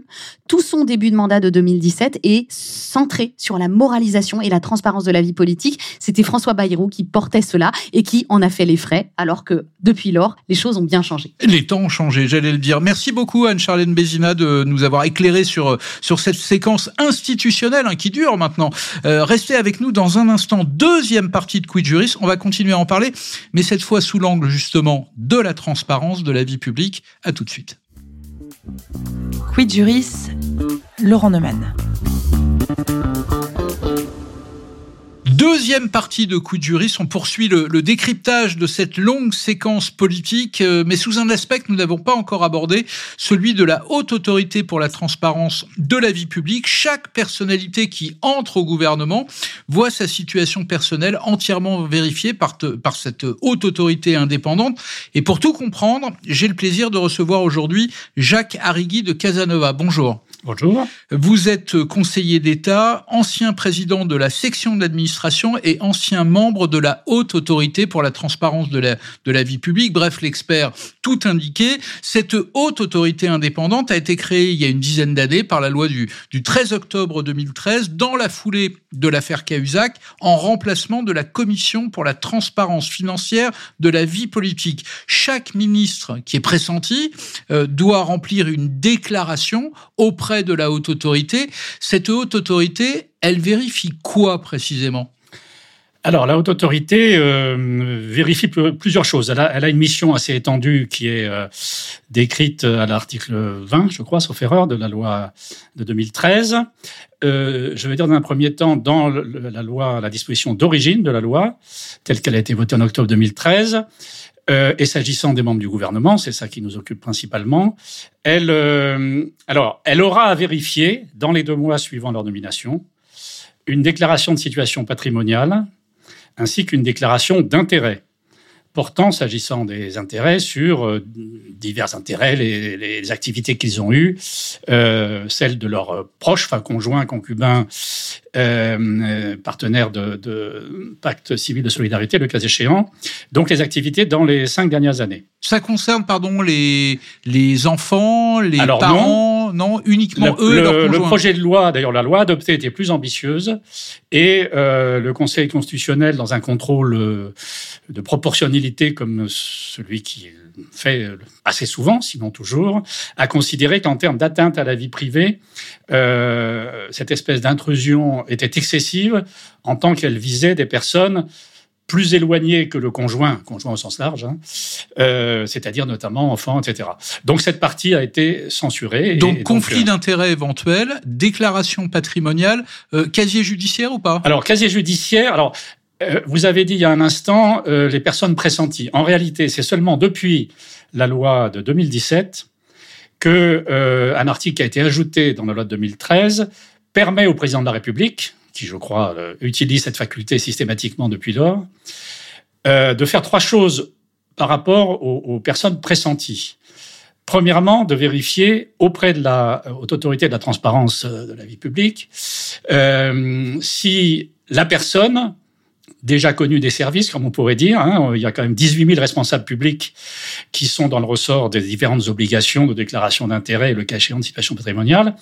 tout son début de mandat de 2017 est centré sur la moralisation et la transparence de la vie politique. C'était François Bayrou qui portait cela et qui en a fait les frais, alors que depuis lors, les choses ont bien changé. Les temps ont changé, j'allais le dire. Merci beaucoup Anne-Charlène Bézina de nous avoir éclairé sur, sur cette séquence institutionnelle hein, qui dure maintenant. Euh, restez avec nous dans un instant. Deuxième partie de Quid Juris. On va continuer à en parler, mais cette fois sous l'angle justement de la transparence de la vie publique. À tout de suite. Quid Juris, Laurent Neumann. Deuxième partie de Coup de Juris, on poursuit le, le décryptage de cette longue séquence politique, euh, mais sous un aspect que nous n'avons pas encore abordé, celui de la haute autorité pour la transparence de la vie publique. Chaque personnalité qui entre au gouvernement voit sa situation personnelle entièrement vérifiée par, par cette haute autorité indépendante. Et pour tout comprendre, j'ai le plaisir de recevoir aujourd'hui Jacques Arrigui de Casanova. Bonjour. Bonjour. Vous êtes conseiller d'État, ancien président de la section de l'administration et ancien membre de la haute autorité pour la transparence de la, de la vie publique. Bref, l'expert tout indiqué. Cette haute autorité indépendante a été créée il y a une dizaine d'années par la loi du, du 13 octobre 2013 dans la foulée de l'affaire Cahuzac en remplacement de la commission pour la transparence financière de la vie politique. Chaque ministre qui est pressenti euh, doit remplir une déclaration auprès de la haute autorité. Cette haute autorité, elle vérifie quoi précisément? Alors, la haute autorité euh, vérifie pl- plusieurs choses. Elle a, une mission assez étendue qui est euh, décrite à l'article 20, je crois, sauf erreur, de la loi de 2013. Euh, je vais dire dans premier temps, dans la loi, la disposition d'origine de la loi, telle qu'elle a été votée en octobre 2013, euh, et s'agissant des membres du gouvernement, c'est ça qui nous occupe principalement, elle, euh, alors, elle aura à vérifier, dans les deux mois suivant leur nomination, une déclaration de situation patrimoniale ainsi qu'une déclaration d'intérêt portant, s'agissant des intérêts, sur euh, divers intérêts, les, les activités qu'ils ont eues, celles de leurs proches, enfin conjoints, concubins, euh, partenaires de, de pacte civil de solidarité, le cas échéant. Donc les activités dans les cinq dernières années. Ça concerne, pardon, les, les enfants, les Alors, parents, non, uniquement Le, eux et le- le projet de loi, d'ailleurs la loi adoptée était plus ambitieuse et euh, le Conseil constitutionnel, dans un contrôle euh, de proportionnalité comme celui qui fait assez souvent, sinon toujours, a considéré qu'en termes d'atteinte à la vie privée, euh, cette espèce d'intrusion était excessive en tant qu'elle visait des personnes plus éloignées que le conjoint, conjoint au sens large, hein, euh, c'est-à-dire notamment enfants, etc. Donc cette partie a été censurée. et- Donc, et conflit euh, d'intérêts éventuel, déclaration patrimoniale, euh, casier judiciaire ou pas? Alors, casier judiciaire, alors, euh, vous avez dit il y a un instant euh, les personnes pressenties. En réalité, c'est seulement depuis la loi de 2017 que euh, un article qui a été ajouté dans la loi de 2013 permet au président de la République, qui je crois euh, utilise cette faculté systématiquement depuis lors, euh, de faire trois choses par rapport aux, aux personnes pressenties. Premièrement, de vérifier auprès de la haute autorité de la transparence euh, de la vie publique euh, si la personne déjà connue des services, comme on pourrait dire, hein, il y a quand même 18 000 responsables publics qui sont dans le ressort des différentes obligations de déclaration d'intérêt et le cas échéant situation patrimoniale,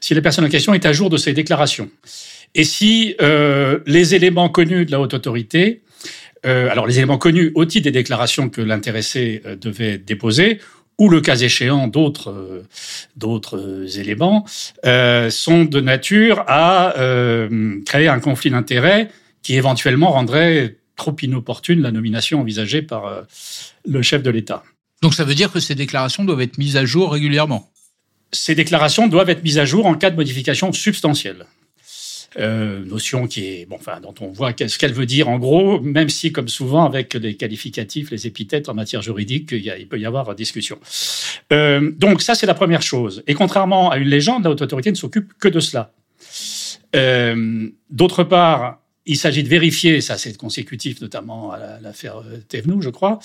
si la personne en question est à jour de ses déclarations. Et si euh, les éléments connus de la haute autorité, euh, alors les éléments connus au titre des déclarations que l'intéressé euh, devait déposer, ou le cas échéant d'autres euh, d'autres euh, éléments, sont de nature à créer un conflit d'intérêts qui éventuellement rendrait trop inopportune la nomination envisagée par euh, le chef de l'État. Donc, ça veut dire que ces déclarations doivent être mises à jour régulièrement? Ces déclarations doivent être mises à jour en cas de modification substantielle. euh, notion qui est bon, enfin, dont on voit ce qu'elle veut dire en gros, même si, comme souvent avec les qualificatifs, les épithètes en matière juridique, il, y a, il peut y avoir discussion. Euh, donc ça, c'est la première chose. Et contrairement à une légende, la haute autorité ne s'occupe que de cela. Euh, D'autre part, il s'agit de vérifier, ça c'est consécutif notamment à l'affaire euh, Thévenoud, je crois,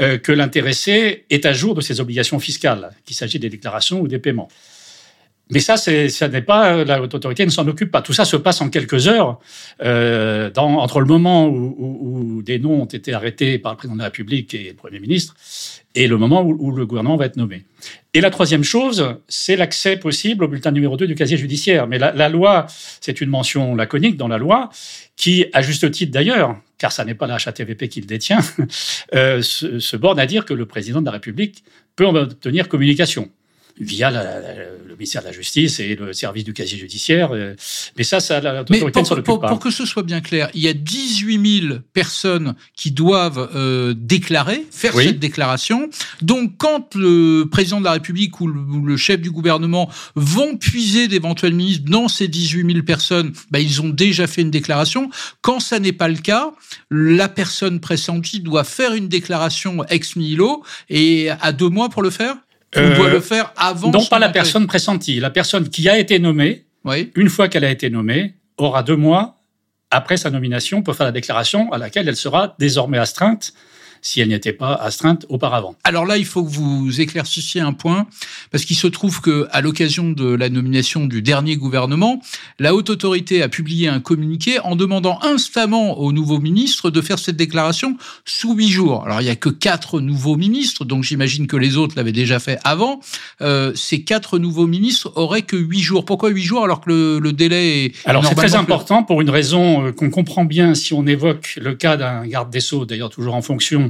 euh, que l'intéressé est à jour de ses obligations fiscales, qu'il s'agit des déclarations ou des paiements. Mais ça, ça n'est pas la haute autorité ne s'en occupe pas. Tout ça se passe en quelques heures, euh, dans, entre le moment où, où, où, des noms ont été arrêtés par le président de la République et le Premier ministre, et le moment où, où le gouvernement va être nommé. Et la troisième chose, c'est l'accès possible au bulletin numéro 2 du casier judiciaire. Mais la, la loi, c'est une mention laconique dans la loi, qui, à juste titre d'ailleurs, car ça n'est pas la HATVP qui le détient, *laughs* euh, se, se borne à dire que le président de la République peut en obtenir communication via la, la, le ministère de la Justice et le service du casier judiciaire. Euh, mais ça, ça s'en occupe pour, pas. Pour que ce soit bien clair, il y a 18 000 personnes qui doivent euh, déclarer, faire Oui. cette déclaration. Donc, quand le président de la République ou le, ou le chef du gouvernement vont puiser d'éventuels ministres dans ces 18 000 personnes, bah, ils ont déjà fait une déclaration. Quand ça n'est pas le cas, la personne pressentie doit faire une déclaration ex nihilo et a deux mois pour le faire On Euh, doit le faire avant Non, pas la entrée personne pressentie. La personne qui a été nommée, Oui. une fois qu'elle a été nommée, aura deux mois après sa nomination pour faire la déclaration à laquelle elle sera désormais astreinte si elle n'était pas astreinte auparavant. Alors là, il faut que vous éclaircissiez un point, parce qu'il se trouve que, à l'occasion de la nomination du dernier gouvernement, la haute autorité a publié un communiqué en demandant instamment au nouveau ministre de faire cette déclaration sous huit jours. Alors il y a que quatre nouveaux ministres, donc j'imagine que les autres l'avaient déjà fait avant. Euh, ces quatre nouveaux ministres auraient que huit jours. Pourquoi huit jours alors que le, le délai est Alors c'est très plus- important pour une raison euh, qu'on comprend bien si on évoque le cas d'un garde des Sceaux, d'ailleurs toujours en fonction,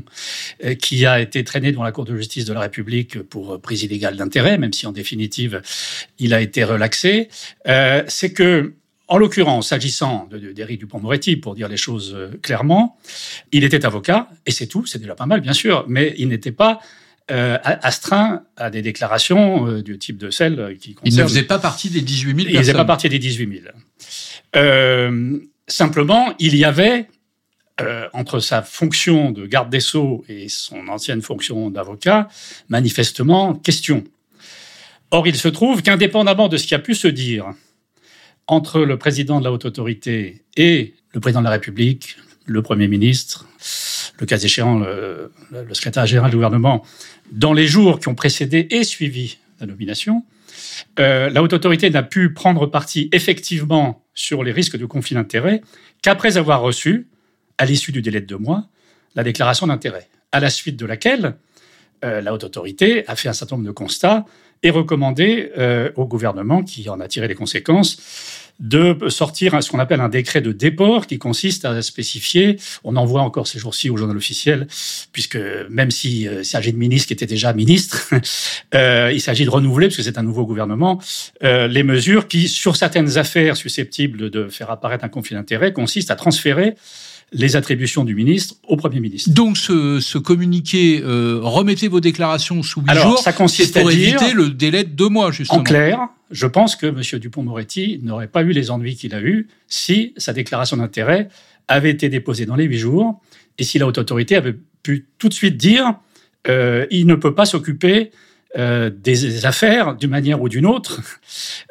euh, qui a été traîné devant la Cour de justice de la République pour euh, prise illégale d'intérêt, même si en définitive il a été relaxé. Euh, c'est que en l'occurrence, s'agissant d'Éric Dupont-Moretti, pour dire les choses clairement, il était avocat, et c'est tout, c'est déjà pas mal, bien sûr, mais il n'était pas euh, astreint à des déclarations euh, du type de celles qui Il ne concernent faisait pas partie des 18 000 il personnes. faisait pas partie des 18 000. Euh, simplement, il y avait, euh, entre sa fonction de garde des Sceaux et son ancienne fonction d'avocat, manifestement question. Or, il se trouve qu'indépendamment de ce qui a pu se dire entre le président de la haute autorité et le président de la République, le Premier ministre, le cas échéant, le, le secrétaire général du gouvernement, dans les jours qui ont précédé et suivi la nomination, euh, la haute autorité n'a pu prendre parti effectivement sur les risques de conflit d'intérêts qu'après avoir reçu, à l'issue du délai de deux mois, la déclaration d'intérêt, à la suite de laquelle euh, la haute autorité a fait un certain nombre de constats et recommandé euh, au gouvernement, qui en a tiré les conséquences, de sortir ce qu'on appelle un décret de déport qui consiste à spécifier, on en voit encore ces jours-ci au journal officiel, puisque même s'il euh, s'agit de ministres qui étaient déjà ministres, *laughs* euh, il s'agit de renouveler, puisque c'est un nouveau gouvernement, euh, les mesures qui, sur certaines affaires susceptibles de faire apparaître un conflit d'intérêts, consistent à transférer les attributions du ministre au Premier ministre. Donc ce, ce communiqué, euh, remettez vos déclarations sous huit Alors, jours, ça consiste pour à dire, éviter le délai de deux mois, justement. en clair, je pense que M. Dupont-Moretti n'aurait pas eu les ennuis qu'il a eus si sa déclaration d'intérêt avait été déposée dans les huit jours et si la haute autorité avait pu tout de suite dire euh, il ne peut pas s'occuper euh, des affaires d'une manière ou d'une autre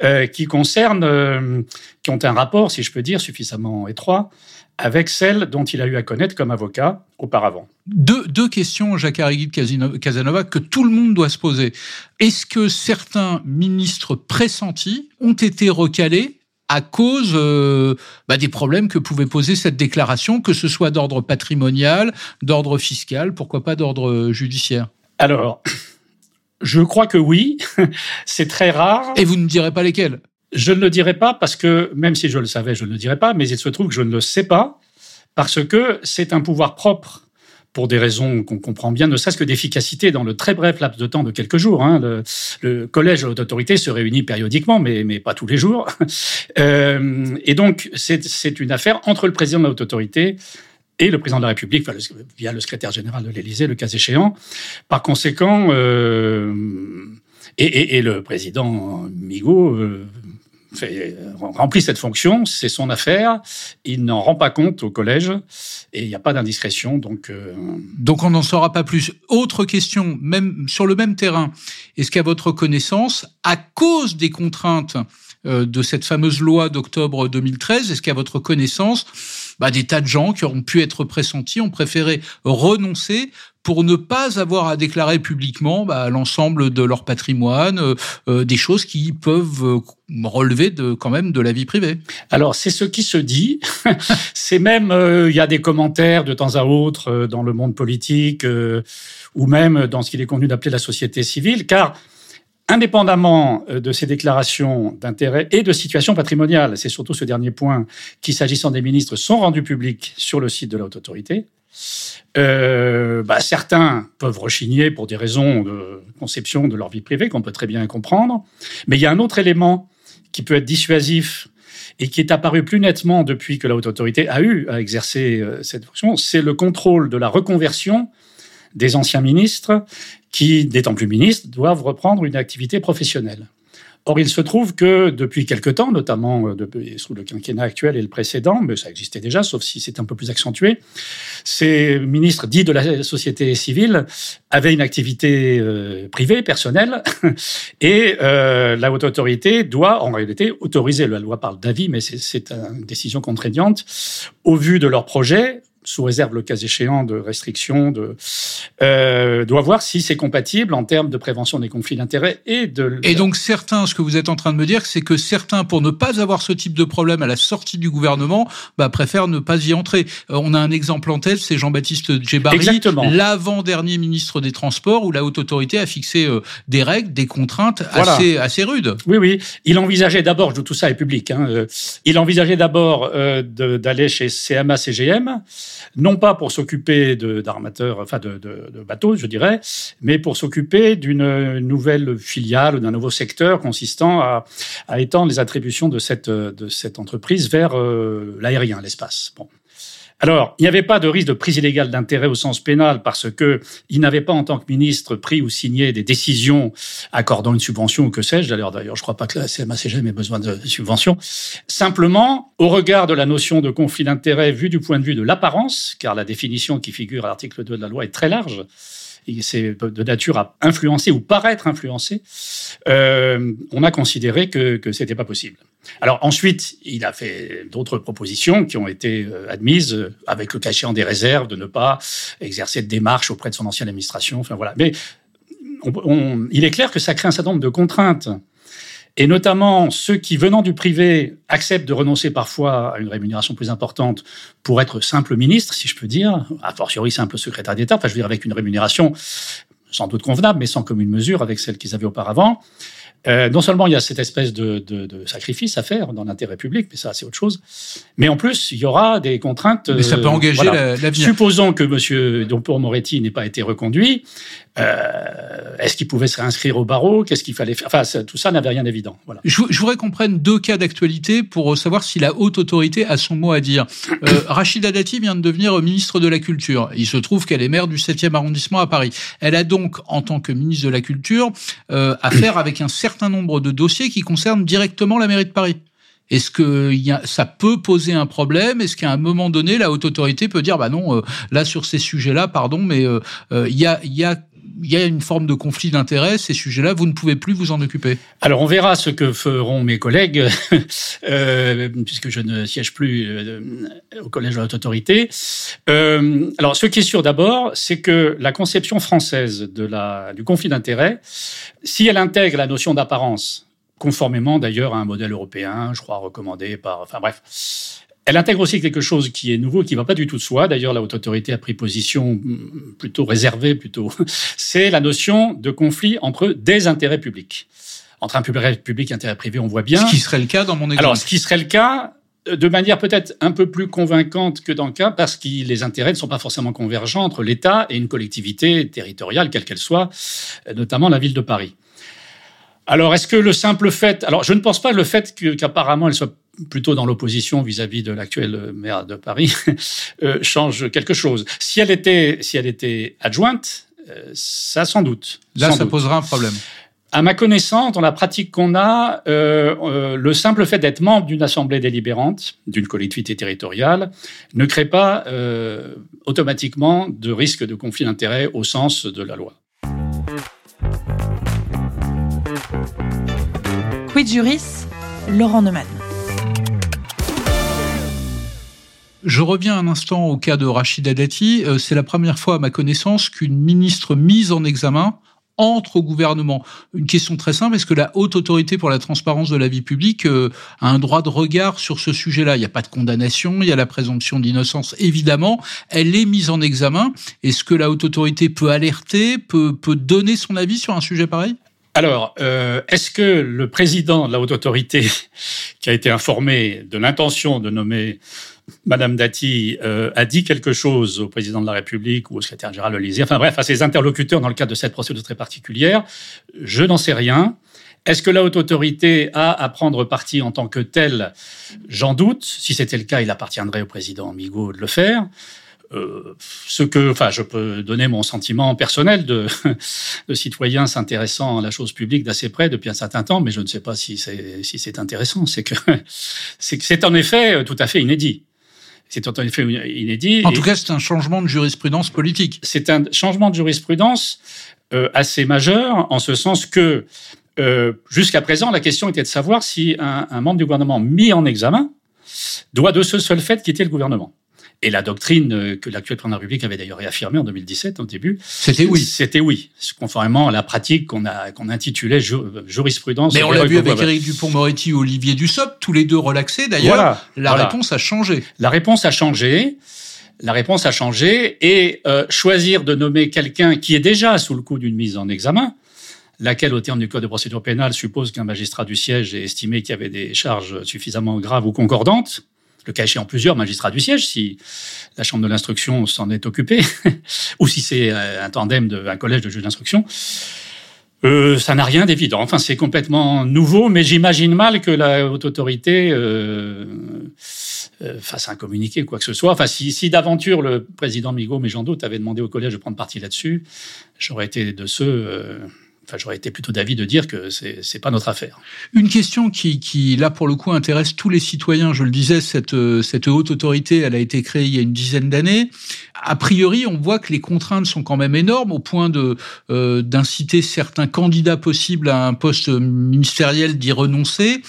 euh, qui concernent, euh, qui ont un rapport, si je peux dire, suffisamment étroit avec celles dont il a eu à connaître comme avocat auparavant. Deux, deux questions, Jacques Arrigui de Casanova, que tout le monde doit se poser. Est-ce que certains ministres pressentis ont été recalés à cause euh, bah, des problèmes que pouvait poser cette déclaration, que ce soit d'ordre patrimonial, d'ordre fiscal, pourquoi pas d'ordre judiciaire? Alors, je crois que oui, *laughs* c'est très rare. Et vous ne direz pas lesquels? Je ne le dirai pas parce que, même si je le savais, je ne le dirai pas, mais il se trouve que je ne le sais pas parce que c'est un pouvoir propre pour des raisons qu'on comprend bien, ne serait-ce que d'efficacité dans le très bref laps de temps de quelques jours. Hein. Le, le, collège de l'autorité se réunit périodiquement, mais, pas tous les jours. *laughs* Euh, et donc, c'est une affaire entre le président de la haute autorité et le président de la République, via le secrétaire général de l'Élysée, le cas échéant. Par conséquent, euh, et, le président Migaud euh, fait, remplit cette fonction, c'est son affaire. Il n'en rend pas compte au collège et il n'y a pas d'indiscrétion. Donc, donc on n'en saura pas plus. Autre question, même sur le même terrain, est-ce qu'à votre connaissance, à cause des contraintes de cette fameuse loi d'octobre 2013, est-ce qu'à votre connaissance, bah, des tas de gens qui auront pu être pressentis ont préféré renoncer pour ne pas avoir à déclarer publiquement bah, l'ensemble de leur patrimoine, euh, euh, des choses qui peuvent euh, relever de quand même de la vie privée. Alors c'est ce qui se dit. *laughs* c'est même il y a des commentaires de temps à autre dans le monde politique ou même dans ce qu'il est convenu d'appeler la société civile, car Indépendamment de ces déclarations d'intérêt et de situation patrimoniale, c'est surtout ce dernier point qui, s'agissant des ministres, sont rendus publics sur le site de la haute autorité. Euh, bah, certains peuvent rechigner pour des raisons de conception de leur vie privée qu'on peut très bien comprendre. Mais il y a un autre élément qui peut être dissuasif et qui est apparu plus nettement depuis que la haute autorité a eu à exercer euh, cette fonction, c'est le contrôle de la reconversion des anciens ministres qui, n'étant plus ministres, doivent reprendre une activité professionnelle. Or, il se trouve que depuis quelque temps, notamment euh, sous le quinquennat actuel et le précédent, mais ça existait déjà, sauf si c'est un peu plus accentué, ces ministres dits de la société civile avaient une activité euh, privée, personnelle, *laughs* et euh, la haute autorité doit en réalité autoriser, la loi parle d'avis, mais c'est une décision contraignante, au vu de leur projet, sous réserve le cas échéant de restrictions, de, euh, doit voir si c'est compatible en termes de prévention des conflits d'intérêts et de... Et donc certains, ce que vous êtes en train de me dire, c'est que certains, pour ne pas avoir ce type de problème à la sortie du gouvernement, bah, préfèrent ne pas y entrer. Euh, on a un exemple en tête, c'est Jean-Baptiste Djebari, l'avant-dernier ministre des Transports, où la haute autorité a fixé euh, des règles, des contraintes assez, assez rudes. Oui, oui. Il envisageait d'abord, tout ça est public, hein, il envisageait d'abord d'aller chez CMA, CGM, non pas pour s'occuper d'armateurs, enfin de, bateaux, je dirais, mais pour s'occuper d'une nouvelle filiale ou d'un nouveau secteur consistant à, étendre les attributions de cette, de cette entreprise vers euh, l'aérien, l'espace. Bon. Alors, il n'y avait pas de risque de prise illégale d'intérêt au sens pénal parce que il n'avait pas, en tant que ministre, pris ou signé des décisions accordant une subvention ou que sais-je. D'ailleurs, d'ailleurs, je crois pas que la CMA-CGM ait besoin de subvention. Simplement, au regard de la notion de conflit d'intérêt vue du point de vue de l'apparence, car la définition qui figure à l'article 2 de la loi est très large, c'est de nature à influencer ou paraître influencer, euh, on a considéré que, que c'était pas possible. Alors ensuite, il a fait d'autres propositions qui ont été euh, admises euh, avec le cachet en des réserves de ne pas exercer de démarche auprès de son ancienne administration. Enfin voilà. Mais il est clair que ça crée un certain nombre de contraintes et notamment ceux qui, venant du privé, acceptent de renoncer parfois à une rémunération plus importante pour être simple ministre, si je peux dire, a fortiori simple secrétaire d'État, enfin je veux dire avec une rémunération sans doute convenable, mais sans commune mesure avec celle qu'ils avaient auparavant. Euh, non seulement il y a cette espèce de, sacrifice à faire dans l'intérêt public, mais ça c'est autre chose. Mais en plus, il y aura des contraintes. Mais ça peut engager l'avenir. Supposons que M. Dompour Moretti n'ait pas été reconduit, euh, est-ce qu'il pouvait se réinscrire au barreau? Qu'est-ce qu'il fallait faire? Enfin, tout ça n'avait rien d'évident. Voilà. Je, voudrais qu'on prenne deux cas d'actualité pour savoir si la haute autorité a son mot à dire. Euh, *coughs* Rachida Dati vient de devenir ministre de la Culture. Il se trouve qu'elle est maire du 7e arrondissement à Paris. Elle a donc, en tant que ministre de la Culture, euh, affaire *coughs* avec un certain nombre de dossiers qui concernent directement la mairie de Paris. Est-ce que y a, ça peut poser un problème? Est-ce qu'à un moment donné, la haute autorité peut dire, bah non, euh, là sur ces sujets-là, pardon, mais euh, euh, il y, a, y a il y a une forme de conflit d'intérêts, ces sujets-là, vous ne pouvez plus vous en occuper. Alors on verra ce que feront mes collègues, *laughs* euh, puisque je ne siège plus euh, au Collège de la autorité. Euh, alors ce qui est sûr d'abord, c'est que la conception française de la, du conflit d'intérêts, si elle intègre la notion d'apparence, conformément d'ailleurs à un modèle européen, je crois recommandé par, enfin bref, elle intègre aussi quelque chose qui est nouveau, qui ne va pas du tout de soi. D'ailleurs, la haute autorité a pris position plutôt réservée, plutôt. *laughs* C'est la notion de conflit entre des intérêts publics. Entre un public et un intérêt privé, on voit bien. Ce qui serait le cas dans mon exemple. Alors, ce qui serait le cas, euh, de manière peut-être un peu plus convaincante que dans le cas, parce que les intérêts ne sont pas forcément convergents entre l'État et une collectivité territoriale, quelle qu'elle soit, euh, notamment la ville de Paris. Alors, est-ce que le simple fait, alors je ne pense pas le fait qu'apparemment elle soit plutôt dans l'opposition vis-à-vis de l'actuel maire de Paris, *laughs* euh, change quelque chose. Si elle était, si elle était adjointe, euh, ça sans doute. Là, ça posera un problème. À ma connaissance, dans la pratique qu'on a, euh, euh, le simple fait d'être membre d'une assemblée délibérante, d'une collectivité territoriale, ne crée pas euh, automatiquement de risque de conflit d'intérêts au sens de la loi. Quid Juris, Laurent Neumann. Je reviens un instant au cas de Rachida Dati. C'est la première fois, à ma connaissance, qu'une ministre mise en examen entre au gouvernement Une question très simple, est-ce que la haute autorité pour la transparence de la vie publique euh, a un droit de regard sur ce sujet-là? Il n'y a pas de condamnation, il y a la présomption d'innocence, évidemment. Elle est mise en examen. Est-ce que la haute autorité peut alerter, peut, peut donner son avis sur un sujet pareil? Alors, euh, est-ce que le président de la haute autorité, *laughs* qui a été informé de l'intention de nommer Madame Dati euh, a dit quelque chose au président de la République ou au secrétaire général de l'Élysée, enfin bref, à ses interlocuteurs dans le cadre de cette procédure très particulière, je n'en sais rien. Est-ce que la haute autorité a à prendre parti en tant que telle? J'en doute. Si c'était le cas, il appartiendrait au président Migaud de le faire. Euh, ce que, enfin, je peux donner mon sentiment personnel de, *laughs* de citoyen s'intéressant à la chose publique d'assez près depuis un certain temps, mais je ne sais pas si c'est si c'est intéressant. C'est que *laughs* c'est c'est en effet tout à fait inédit. C'est en effet inédit. En tout cas, c'est un changement de jurisprudence politique. C'est un changement de jurisprudence euh, assez majeur, en ce sens que euh, jusqu'à présent, la question était de savoir si un, un membre du gouvernement mis en examen doit de ce seul fait quitter le gouvernement. Et la doctrine euh, que l'actuel président de la République avait d'ailleurs réaffirmée en 2017, au début, c'était oui. C'était oui, conformément à la pratique qu'on a qu'on intitulait jurisprudence. Mais on l'a vu avec Éric Dupont-Moretti ou Olivier Dussopt, tous les deux relaxés. D'ailleurs, la réponse a changé. La réponse a changé. La réponse a changé et euh, choisir de nommer quelqu'un qui est déjà sous le coup d'une mise en examen, laquelle, au terme du Code de procédure pénale, suppose qu'un magistrat du siège ait estimé qu'il y avait des charges suffisamment graves ou concordantes le cas échéant plusieurs magistrats du siège, si la chambre de l'instruction s'en est occupée, *laughs* ou si c'est euh, un tandem d'un collège de juges d'instruction. Euh, ça n'a rien d'évident. Enfin, c'est complètement nouveau, mais j'imagine mal que la haute autorité euh, euh, fasse un communiqué, quoi que ce soit. Enfin, si, si d'aventure le président Migaud, mais j'en doute, avait demandé au collège de prendre parti là-dessus, j'aurais été de ceux Enfin, j'aurais été plutôt d'avis de dire que c'est c'est pas notre affaire. Une question qui, qui là pour le coup intéresse tous les citoyens. Je le disais, cette cette haute autorité, elle a été créée il y a une dizaine d'années. A priori, on voit que les contraintes sont quand même énormes au point de euh, d'inciter certains candidats possibles à un poste ministériel d'y renoncer.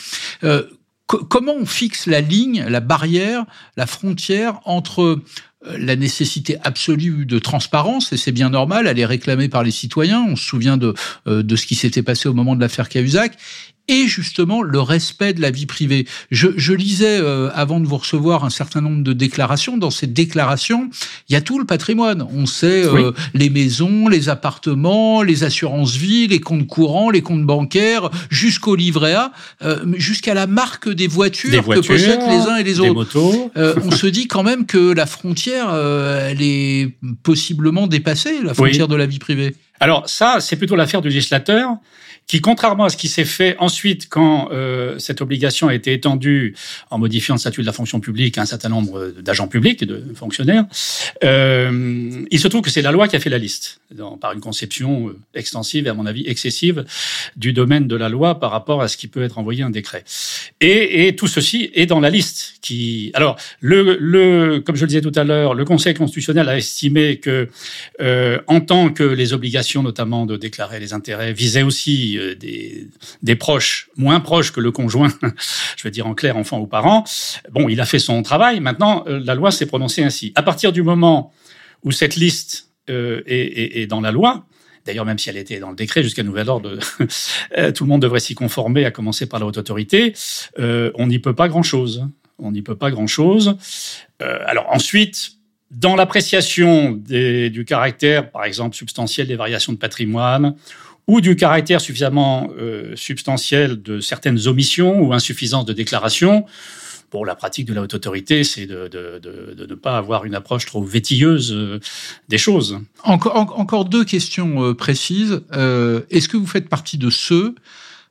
Euh, comment on fixe la ligne, la barrière, la frontière entre la nécessité absolue de transparence, et c'est bien normal, elle est réclamée par les citoyens. On se souvient de, euh, de ce qui s'était passé au moment de l'affaire Cahuzac et justement le respect de la vie privée. Je, je lisais euh, avant de vous recevoir un certain nombre de déclarations. Dans ces déclarations, il y a tout le patrimoine. On sait euh, les maisons, les appartements, les assurances vie, les comptes courants, les comptes bancaires, jusqu'au livret A, euh, jusqu'à la marque des voitures, que possèdent les uns et les autres. Motos. on se dit quand même que la frontière, elle est possiblement dépassée, la frontière de la vie privée. Alors ça, c'est plutôt l'affaire du législateur qui, contrairement à ce qui s'est fait ensuite quand euh, cette obligation a été étendue en modifiant le statut de la fonction publique à un certain nombre d'agents publics de fonctionnaires, euh, il se trouve que c'est la loi qui a fait la liste, par une conception euh, extensive et à mon avis excessive du domaine de la loi par rapport à ce qui peut être envoyé un décret. Et, et tout ceci est dans la liste. Qui, alors, le, le, comme je le disais tout à l'heure, le Conseil constitutionnel a estimé que, euh, en tant que les obligations, notamment de déclarer les intérêts, visaient aussi euh, des, proches, moins proches que le conjoint, *laughs* je veux dire en clair enfant ou parent. Bon, il a fait son travail. Maintenant, euh, la loi s'est prononcée ainsi. À partir du moment où cette liste euh, est, dans la loi, D'ailleurs, même si elle était dans le décret jusqu'à nouvel ordre, *laughs* tout le monde devrait s'y conformer, à commencer par la haute autorité. On n'y peut pas grand-chose. On n'y peut pas grand-chose. Alors ensuite, dans l'appréciation du caractère, par exemple, substantiel des variations de patrimoine, ou du caractère suffisamment euh, substantiel de certaines omissions ou insuffisances de déclaration. Bon, la pratique de la haute autorité, c'est de, ne pas avoir une approche trop vétilleuse euh, des choses. Encore, deux questions euh, précises. Est-ce que vous faites partie de ceux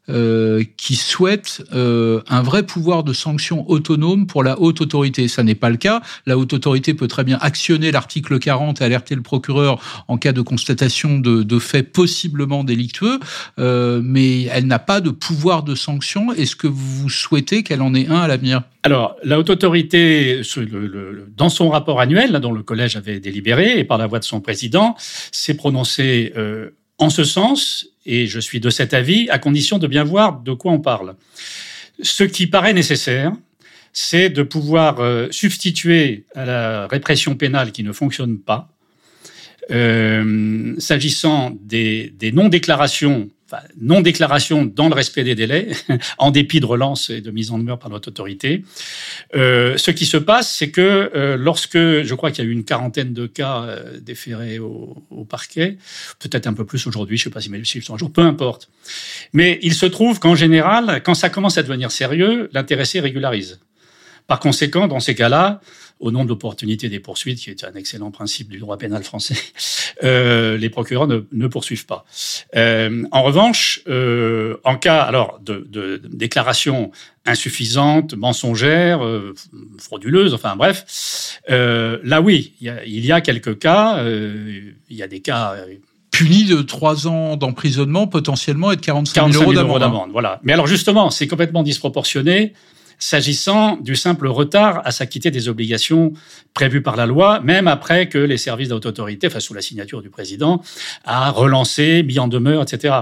euh, qui souhaitent euh, un vrai pouvoir de sanction autonome pour la haute autorité. Ça n'est pas le cas. La haute autorité peut très bien actionner l'article 40 et alerter le procureur en cas de constatation de, de faits possiblement délictueux, euh, mais elle n'a pas de pouvoir de sanction. Est-ce que vous souhaitez qu'elle en ait un à l'avenir? Alors, la haute autorité, dans son rapport annuel, dont le collège avait délibéré, et par la voix de son président, s'est prononcé euh, en ce sens, et je suis de cet avis, à condition de bien voir de quoi on parle. Ce qui paraît nécessaire, c'est de pouvoir euh, substituer à la répression pénale qui ne fonctionne pas, euh, s'agissant des, des non-déclarations non-déclaration dans le respect des délais, *laughs* en dépit de relance et de mise en demeure par notre autorité. Euh, ce qui se passe, c'est que euh, lorsque, je crois qu'il y a eu une quarantaine de cas euh, déférés au, au, parquet, peut-être un peu plus aujourd'hui, je ne sais pas si mes chiffres sont un jour, peu importe. Mais il se trouve qu'en général, quand ça commence à devenir sérieux, l'intéressé régularise. Par conséquent, dans ces cas-là, au nom de l'opportunité des poursuites, qui est un excellent principe du droit pénal français, *laughs* euh, les procureurs ne, ne poursuivent pas. Euh, en revanche, euh, en cas alors de, de, déclaration insuffisante, mensongère, euh, frauduleuse, enfin bref, euh, là oui, il y, a, il y a quelques cas, euh, il y a des cas puni de trois ans d'emprisonnement potentiellement et de 45 000 euros hein. d'amende. Voilà. Mais alors justement, c'est complètement disproportionné s'agissant du simple retard à s'acquitter des obligations prévues par la loi, même après que les services d'autorité, autorité, enfin sous la signature du président, a relancé, mis en demeure, etc.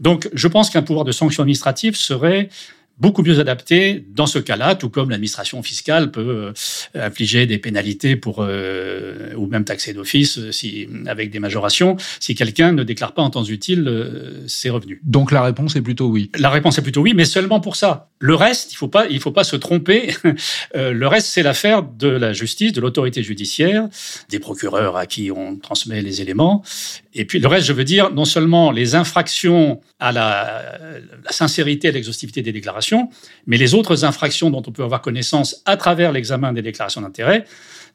Donc, je pense qu'un pouvoir de sanction administrative serait beaucoup mieux adapté dans ce cas-là, tout comme l'administration fiscale peut euh, infliger des pénalités pour euh, ou même taxer d'office euh, si avec des majorations si quelqu'un ne déclare pas en temps utile ses revenus. Donc la réponse est plutôt oui. La réponse est plutôt oui, mais seulement pour ça. Le reste, il faut pas il faut pas se tromper. *laughs* le reste, c'est l'affaire de la justice, de l'autorité judiciaire, des procureurs à qui on transmet les éléments. Et puis le reste, je veux dire, non seulement les infractions à la, la sincérité et l'exhaustivité des déclarations mais les autres infractions dont on peut avoir connaissance à travers l'examen des déclarations d'intérêt,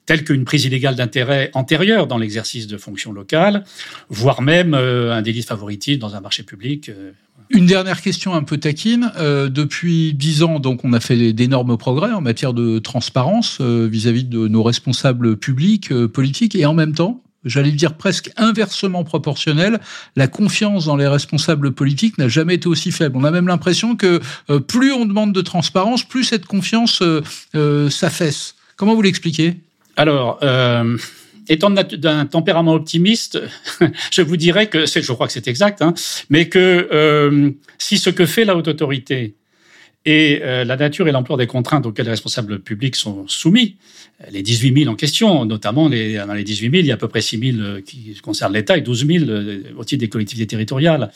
telles qu'une prise illégale d'intérêt antérieure dans l'exercice de fonctions locales, voire même euh, un délit de favoritisme dans un marché public. Euh, une dernière question un peu taquine. Euh, depuis dix ans, donc, on a fait d'énormes progrès en matière de transparence vis-à-vis -vis de nos responsables publics, politiques, et en même temps, j'allais dire presque inversement proportionnel. La confiance dans les responsables politiques n'a jamais été aussi faible. On a même l'impression que euh, plus on demande de transparence, plus cette confiance euh, euh, s'affaisse. Comment vous l'expliquez? Alors, étant d'un tempérament optimiste, *laughs* je vous dirais que, je crois que c'est exact, hein, mais que si ce que fait la haute autorité et euh, la nature et l'ampleur des contraintes auxquelles les responsables publics sont soumis, les 18 000 en question, notamment dans les 18 000, il y a à peu près 6 000 euh, qui concernent l'État et 12 000 euh, au titre des collectivités territoriales.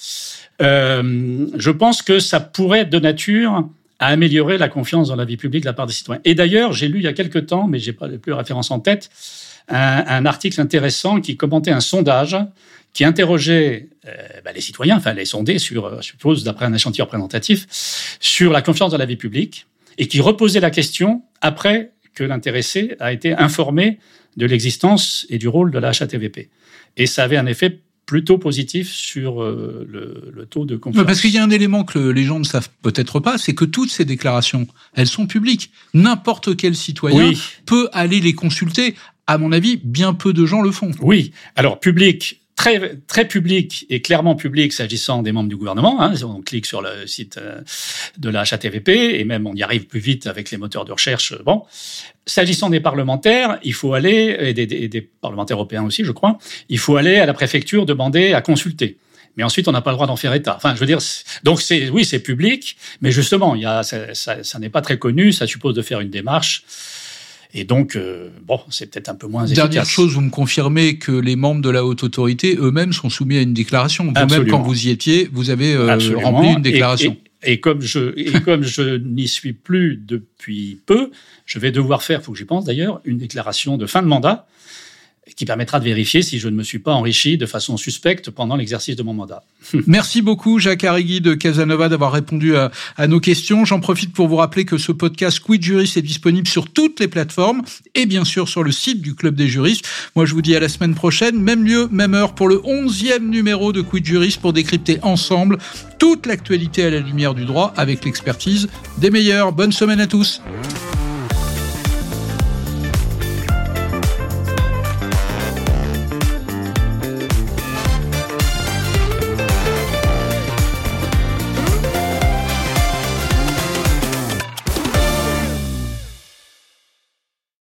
Je pense que ça pourrait être de nature à améliorer la confiance dans la vie publique de la part des citoyens. Et d'ailleurs, j'ai lu il y a quelque temps, mais j'ai pas plus référence en tête, un, un article intéressant qui commentait un sondage qui interrogeait euh, bah, les citoyens, enfin les sondés sur, euh, je suppose, d'après un échantillon représentatif, sur la confiance dans la vie publique, et qui reposait la question après que l'intéressé a été informé de l'existence et du rôle de la HATVP. Et ça avait un effet plutôt positif sur euh, le, le, taux de confiance. Parce qu'il y a un élément que les gens ne savent peut-être pas, c'est que toutes ces déclarations, elles sont publiques. N'importe quel citoyen oui. peut aller les consulter. À mon avis, bien peu de gens le font. Oui. Alors, public, très, très public et clairement public s'agissant des membres du gouvernement. Hein, on clique sur le site euh, de la HATVP et même on y arrive plus vite avec les moteurs de recherche. Bon, s'agissant des parlementaires, il faut aller et des, des, des, parlementaires européens aussi, je crois. Il faut aller à la préfecture demander à consulter. Mais ensuite, on n'a pas le droit d'en faire état. Enfin, je veux dire, donc c'est oui, c'est public, mais justement, il y a ça, ça, ça n'est pas très connu. Ça suppose de faire une démarche. Et donc, euh, bon, c'est peut-être un peu moins efficace. Dernière chose, vous me confirmez que les membres de la haute autorité eux-mêmes sont soumis à une déclaration. Vous-même, quand vous y étiez, vous avez euh, rempli une déclaration. Et, et, et comme je, et comme je n'y suis plus depuis peu, je vais devoir faire, faut que j'y pense d'ailleurs, une déclaration de fin de mandat qui permettra de vérifier si je ne me suis pas enrichi de façon suspecte pendant l'exercice de mon mandat. *laughs* Merci beaucoup Jacques Arrigui de Casanova d'avoir répondu à, nos questions. J'en profite pour vous rappeler que ce podcast Quid Juris est disponible sur toutes les plateformes et bien sûr sur le site du Club des juristes. Moi je vous dis à la semaine prochaine, même lieu, même heure pour le 11e numéro de Quid Juris pour décrypter ensemble toute l'actualité à la lumière du droit avec l'expertise des meilleurs. Bonne semaine à tous.